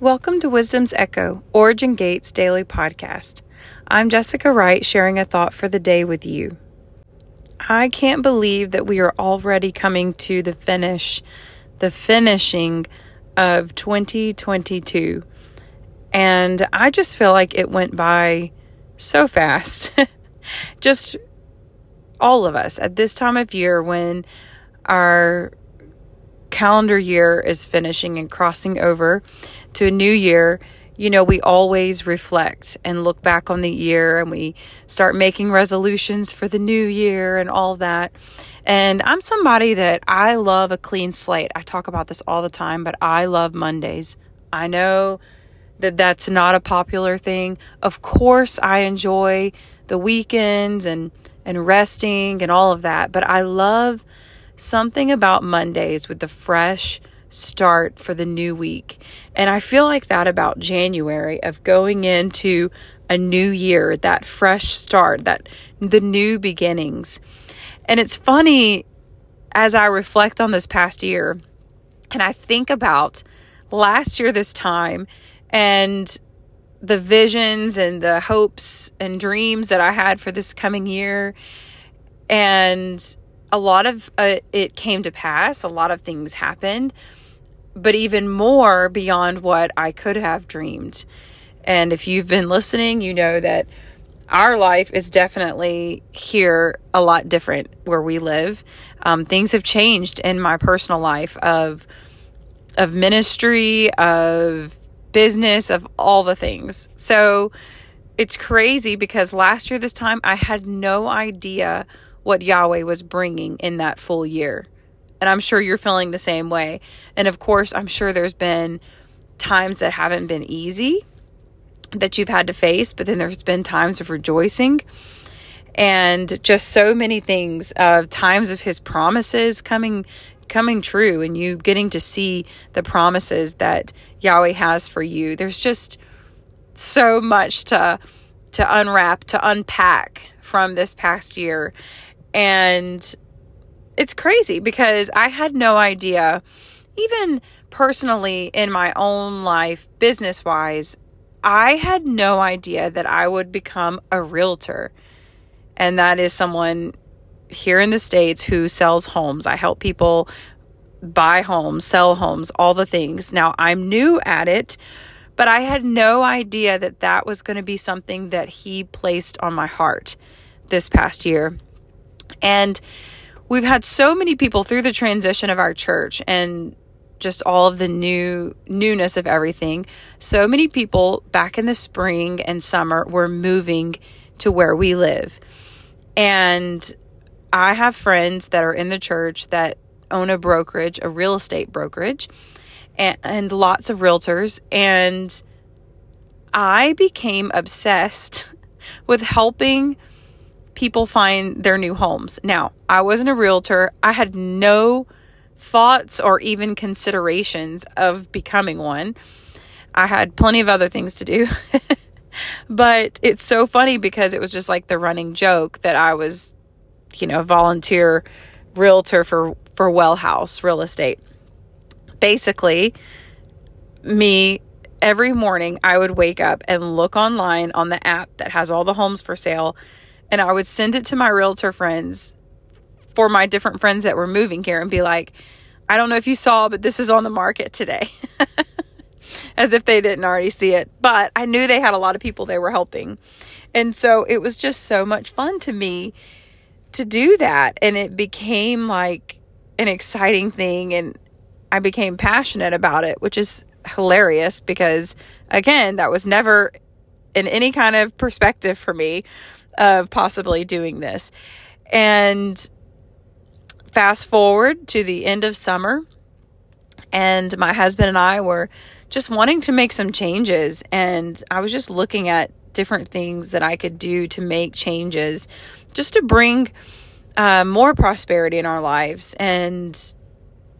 Welcome to Wisdom's Echo, Origin Gates Daily Podcast. I'm Jessica Wright, sharing a thought for the day with you. I can't believe that we are already coming to the finish, the finishing of 2022. And I just feel like it went by so fast. just all of us at this time of year when our calendar year is finishing and crossing over to a new year, you know, we always reflect and look back on the year and we start making resolutions for the new year and all that. And I'm somebody that I love a clean slate. I talk about this all the time, but I love Mondays. I know that that's not a popular thing. Of course, I enjoy the weekends and and resting and all of that, but I love something about Mondays with the fresh start for the new week. And I feel like that about January of going into a new year, that fresh start, that the new beginnings. And it's funny as I reflect on this past year and I think about last year this time and the visions and the hopes and dreams that I had for this coming year and a lot of uh, it came to pass, a lot of things happened but even more beyond what I could have dreamed. And if you've been listening, you know that our life is definitely here a lot different where we live. Um, things have changed in my personal life of of ministry, of business, of all the things. So it's crazy because last year this time I had no idea what Yahweh was bringing in that full year. And I'm sure you're feeling the same way. And of course, I'm sure there's been times that haven't been easy that you've had to face, but then there's been times of rejoicing and just so many things of uh, times of his promises coming coming true and you getting to see the promises that Yahweh has for you. There's just so much to to unwrap, to unpack from this past year. And it's crazy because I had no idea, even personally in my own life, business wise, I had no idea that I would become a realtor. And that is someone here in the States who sells homes. I help people buy homes, sell homes, all the things. Now, I'm new at it, but I had no idea that that was going to be something that he placed on my heart this past year. And we've had so many people through the transition of our church and just all of the new newness of everything. So many people back in the spring and summer were moving to where we live. And I have friends that are in the church that own a brokerage, a real estate brokerage, and, and lots of realtors. And I became obsessed with helping people find their new homes. Now, I wasn't a realtor. I had no thoughts or even considerations of becoming one. I had plenty of other things to do. but it's so funny because it was just like the running joke that I was, you know, a volunteer realtor for for Well House Real Estate. Basically, me every morning I would wake up and look online on the app that has all the homes for sale and I would send it to my realtor friends for my different friends that were moving here and be like, I don't know if you saw, but this is on the market today. As if they didn't already see it. But I knew they had a lot of people they were helping. And so it was just so much fun to me to do that. And it became like an exciting thing. And I became passionate about it, which is hilarious because, again, that was never in any kind of perspective for me of possibly doing this. And fast forward to the end of summer, and my husband and I were just wanting to make some changes. And I was just looking at different things that I could do to make changes just to bring uh, more prosperity in our lives. And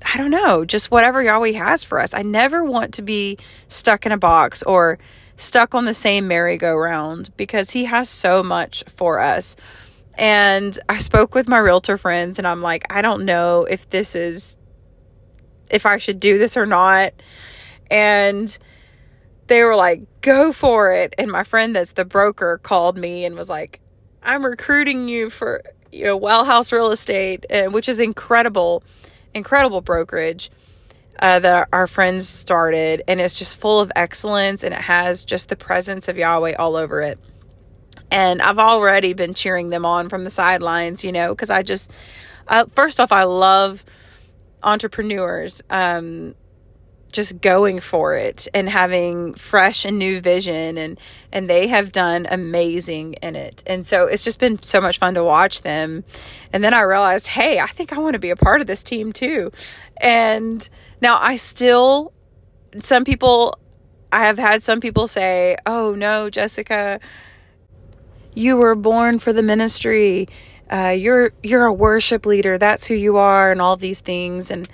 I don't know, just whatever Yahweh has for us. I never want to be stuck in a box or stuck on the same merry-go-round because he has so much for us. And I spoke with my realtor friends and I'm like, I don't know if this is if I should do this or not. And they were like, go for it. And my friend that's the broker called me and was like, I'm recruiting you for, you know, Well House Real Estate, which is incredible, incredible brokerage. Uh, that our friends started, and it's just full of excellence and it has just the presence of Yahweh all over it. And I've already been cheering them on from the sidelines, you know, because I just, uh, first off, I love entrepreneurs. Um, just going for it and having fresh and new vision and and they have done amazing in it. And so it's just been so much fun to watch them. And then i realized hey i think i want to be a part of this team too. And now i still some people i have had some people say oh no jessica you were born for the ministry. Uh, you're you're a worship leader. That's who you are and all these things. And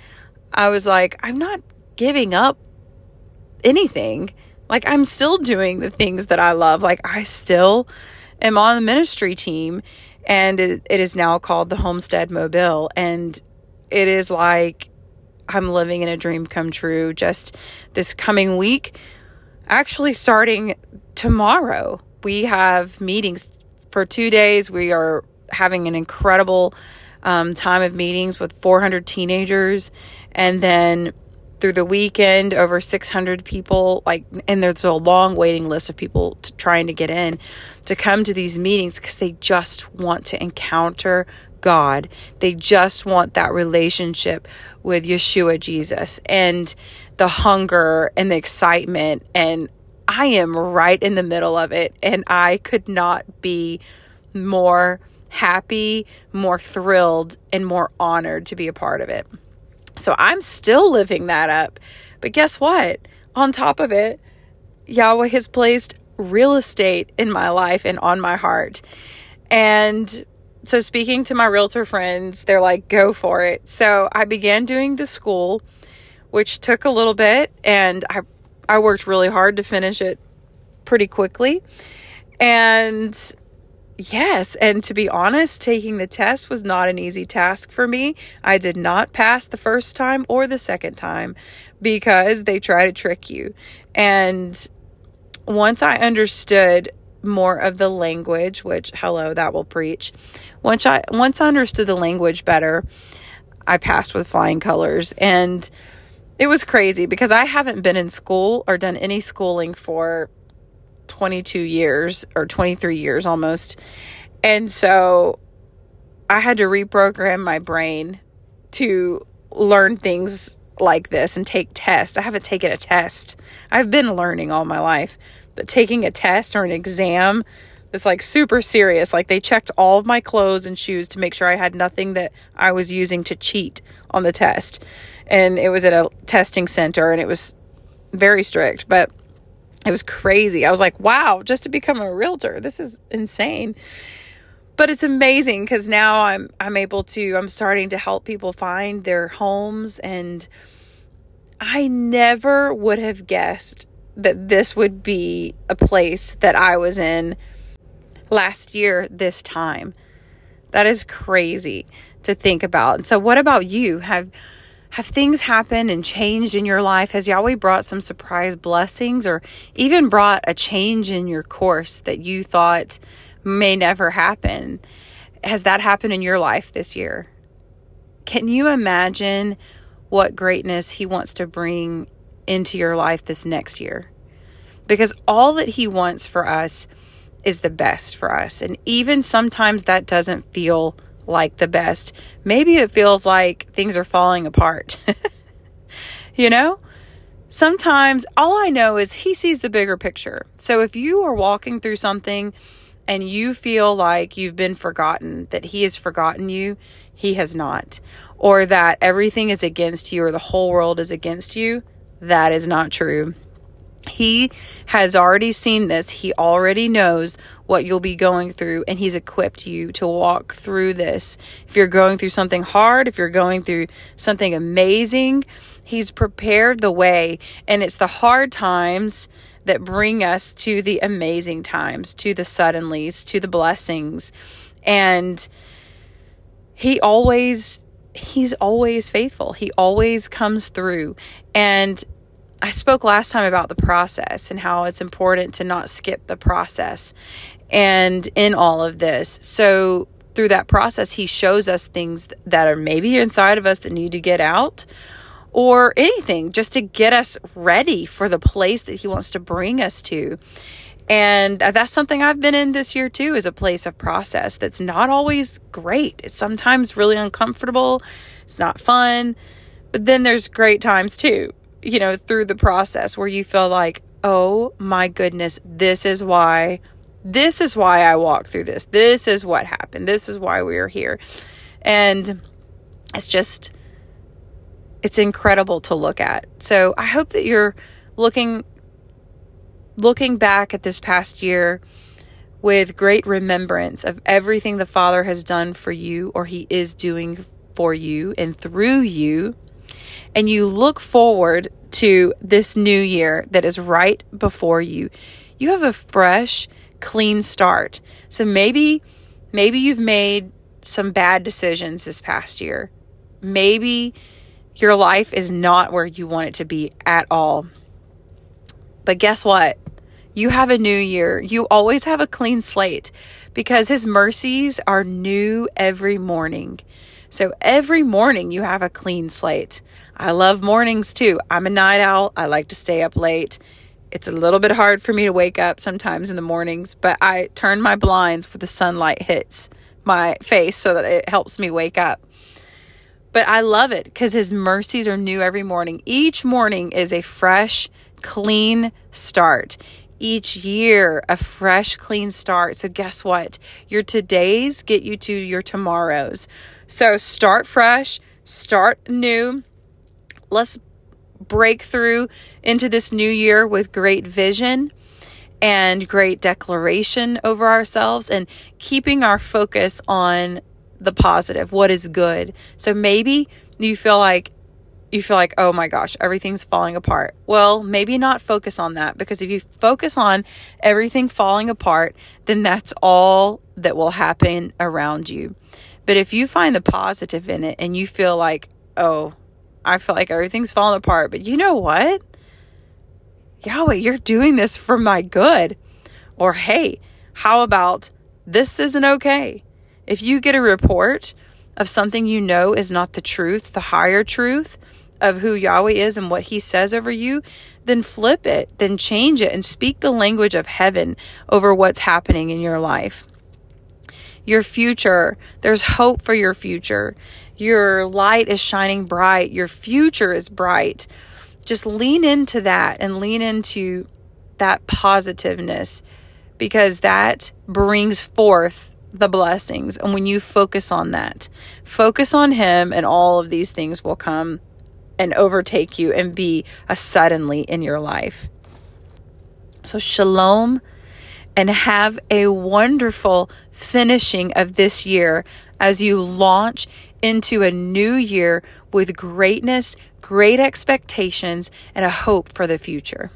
i was like i'm not giving up anything. Like I'm still doing the things that I love. Like I still am on the ministry team and it, it is now called the Homestead Mobile and it is like I'm living in a dream come true just this coming week. Actually starting tomorrow. We have meetings for 2 days. We are having an incredible um, time of meetings with 400 teenagers and then through the weekend over 600 people like and there's a long waiting list of people to, trying to get in to come to these meetings because they just want to encounter God. They just want that relationship with Yeshua Jesus and the hunger and the excitement and I am right in the middle of it and I could not be more happy, more thrilled and more honored to be a part of it. So I'm still living that up. But guess what? On top of it, Yahweh has placed real estate in my life and on my heart. And so, speaking to my realtor friends, they're like, go for it. So, I began doing the school, which took a little bit, and I, I worked really hard to finish it pretty quickly. And Yes, and to be honest, taking the test was not an easy task for me. I did not pass the first time or the second time because they try to trick you. And once I understood more of the language, which hello, that will preach. Once I once I understood the language better, I passed with flying colors and it was crazy because I haven't been in school or done any schooling for 22 years or 23 years almost. And so I had to reprogram my brain to learn things like this and take tests. I haven't taken a test. I've been learning all my life, but taking a test or an exam that's like super serious. Like they checked all of my clothes and shoes to make sure I had nothing that I was using to cheat on the test. And it was at a testing center and it was very strict, but it was crazy. I was like, wow, just to become a realtor, this is insane. But it's amazing because now I'm I'm able to I'm starting to help people find their homes and I never would have guessed that this would be a place that I was in last year this time. That is crazy to think about. And so what about you? Have have things happened and changed in your life? Has Yahweh brought some surprise blessings or even brought a change in your course that you thought may never happen? Has that happened in your life this year? Can you imagine what greatness He wants to bring into your life this next year? Because all that He wants for us is the best for us. And even sometimes that doesn't feel like the best. Maybe it feels like things are falling apart. you know? Sometimes all I know is he sees the bigger picture. So if you are walking through something and you feel like you've been forgotten, that he has forgotten you, he has not. Or that everything is against you or the whole world is against you, that is not true. He has already seen this. He already knows what you'll be going through, and He's equipped you to walk through this. If you're going through something hard, if you're going through something amazing, He's prepared the way. And it's the hard times that bring us to the amazing times, to the suddenlies, to the blessings. And He always, He's always faithful. He always comes through. And I spoke last time about the process and how it's important to not skip the process and in all of this. So, through that process, he shows us things that are maybe inside of us that need to get out or anything just to get us ready for the place that he wants to bring us to. And that's something I've been in this year too, is a place of process that's not always great. It's sometimes really uncomfortable. It's not fun. But then there's great times too, you know, through the process where you feel like, oh my goodness, this is why, this is why I walked through this. This is what happened. This is why we are here. And it's just, it's incredible to look at. So I hope that you're looking looking back at this past year with great remembrance of everything the Father has done for you or He is doing for you and through you, and you look forward to this new year that is right before you, you have a fresh, clean start. So maybe, maybe you've made some bad decisions this past year. Maybe your life is not where you want it to be at all. But guess what? You have a new year. You always have a clean slate because His mercies are new every morning. So every morning you have a clean slate. I love mornings too. I'm a night owl. I like to stay up late. It's a little bit hard for me to wake up sometimes in the mornings, but I turn my blinds where the sunlight hits my face so that it helps me wake up. But I love it because his mercies are new every morning. Each morning is a fresh, clean start each year a fresh, clean start. So, guess what? Your todays get you to your tomorrows. So, start fresh, start new. Let's break through into this new year with great vision and great declaration over ourselves and keeping our focus on the positive, what is good. So, maybe you feel like you feel like, oh my gosh, everything's falling apart. Well, maybe not focus on that because if you focus on everything falling apart, then that's all that will happen around you. But if you find the positive in it and you feel like, oh, I feel like everything's falling apart, but you know what? Yahweh, you're doing this for my good. Or hey, how about this isn't okay? If you get a report of something you know is not the truth, the higher truth, of who Yahweh is and what he says over you, then flip it, then change it and speak the language of heaven over what's happening in your life. Your future, there's hope for your future. Your light is shining bright. Your future is bright. Just lean into that and lean into that positiveness because that brings forth the blessings. And when you focus on that, focus on Him, and all of these things will come and overtake you and be a suddenly in your life. So, shalom and have a wonderful finishing of this year as you launch into a new year with greatness, great expectations, and a hope for the future.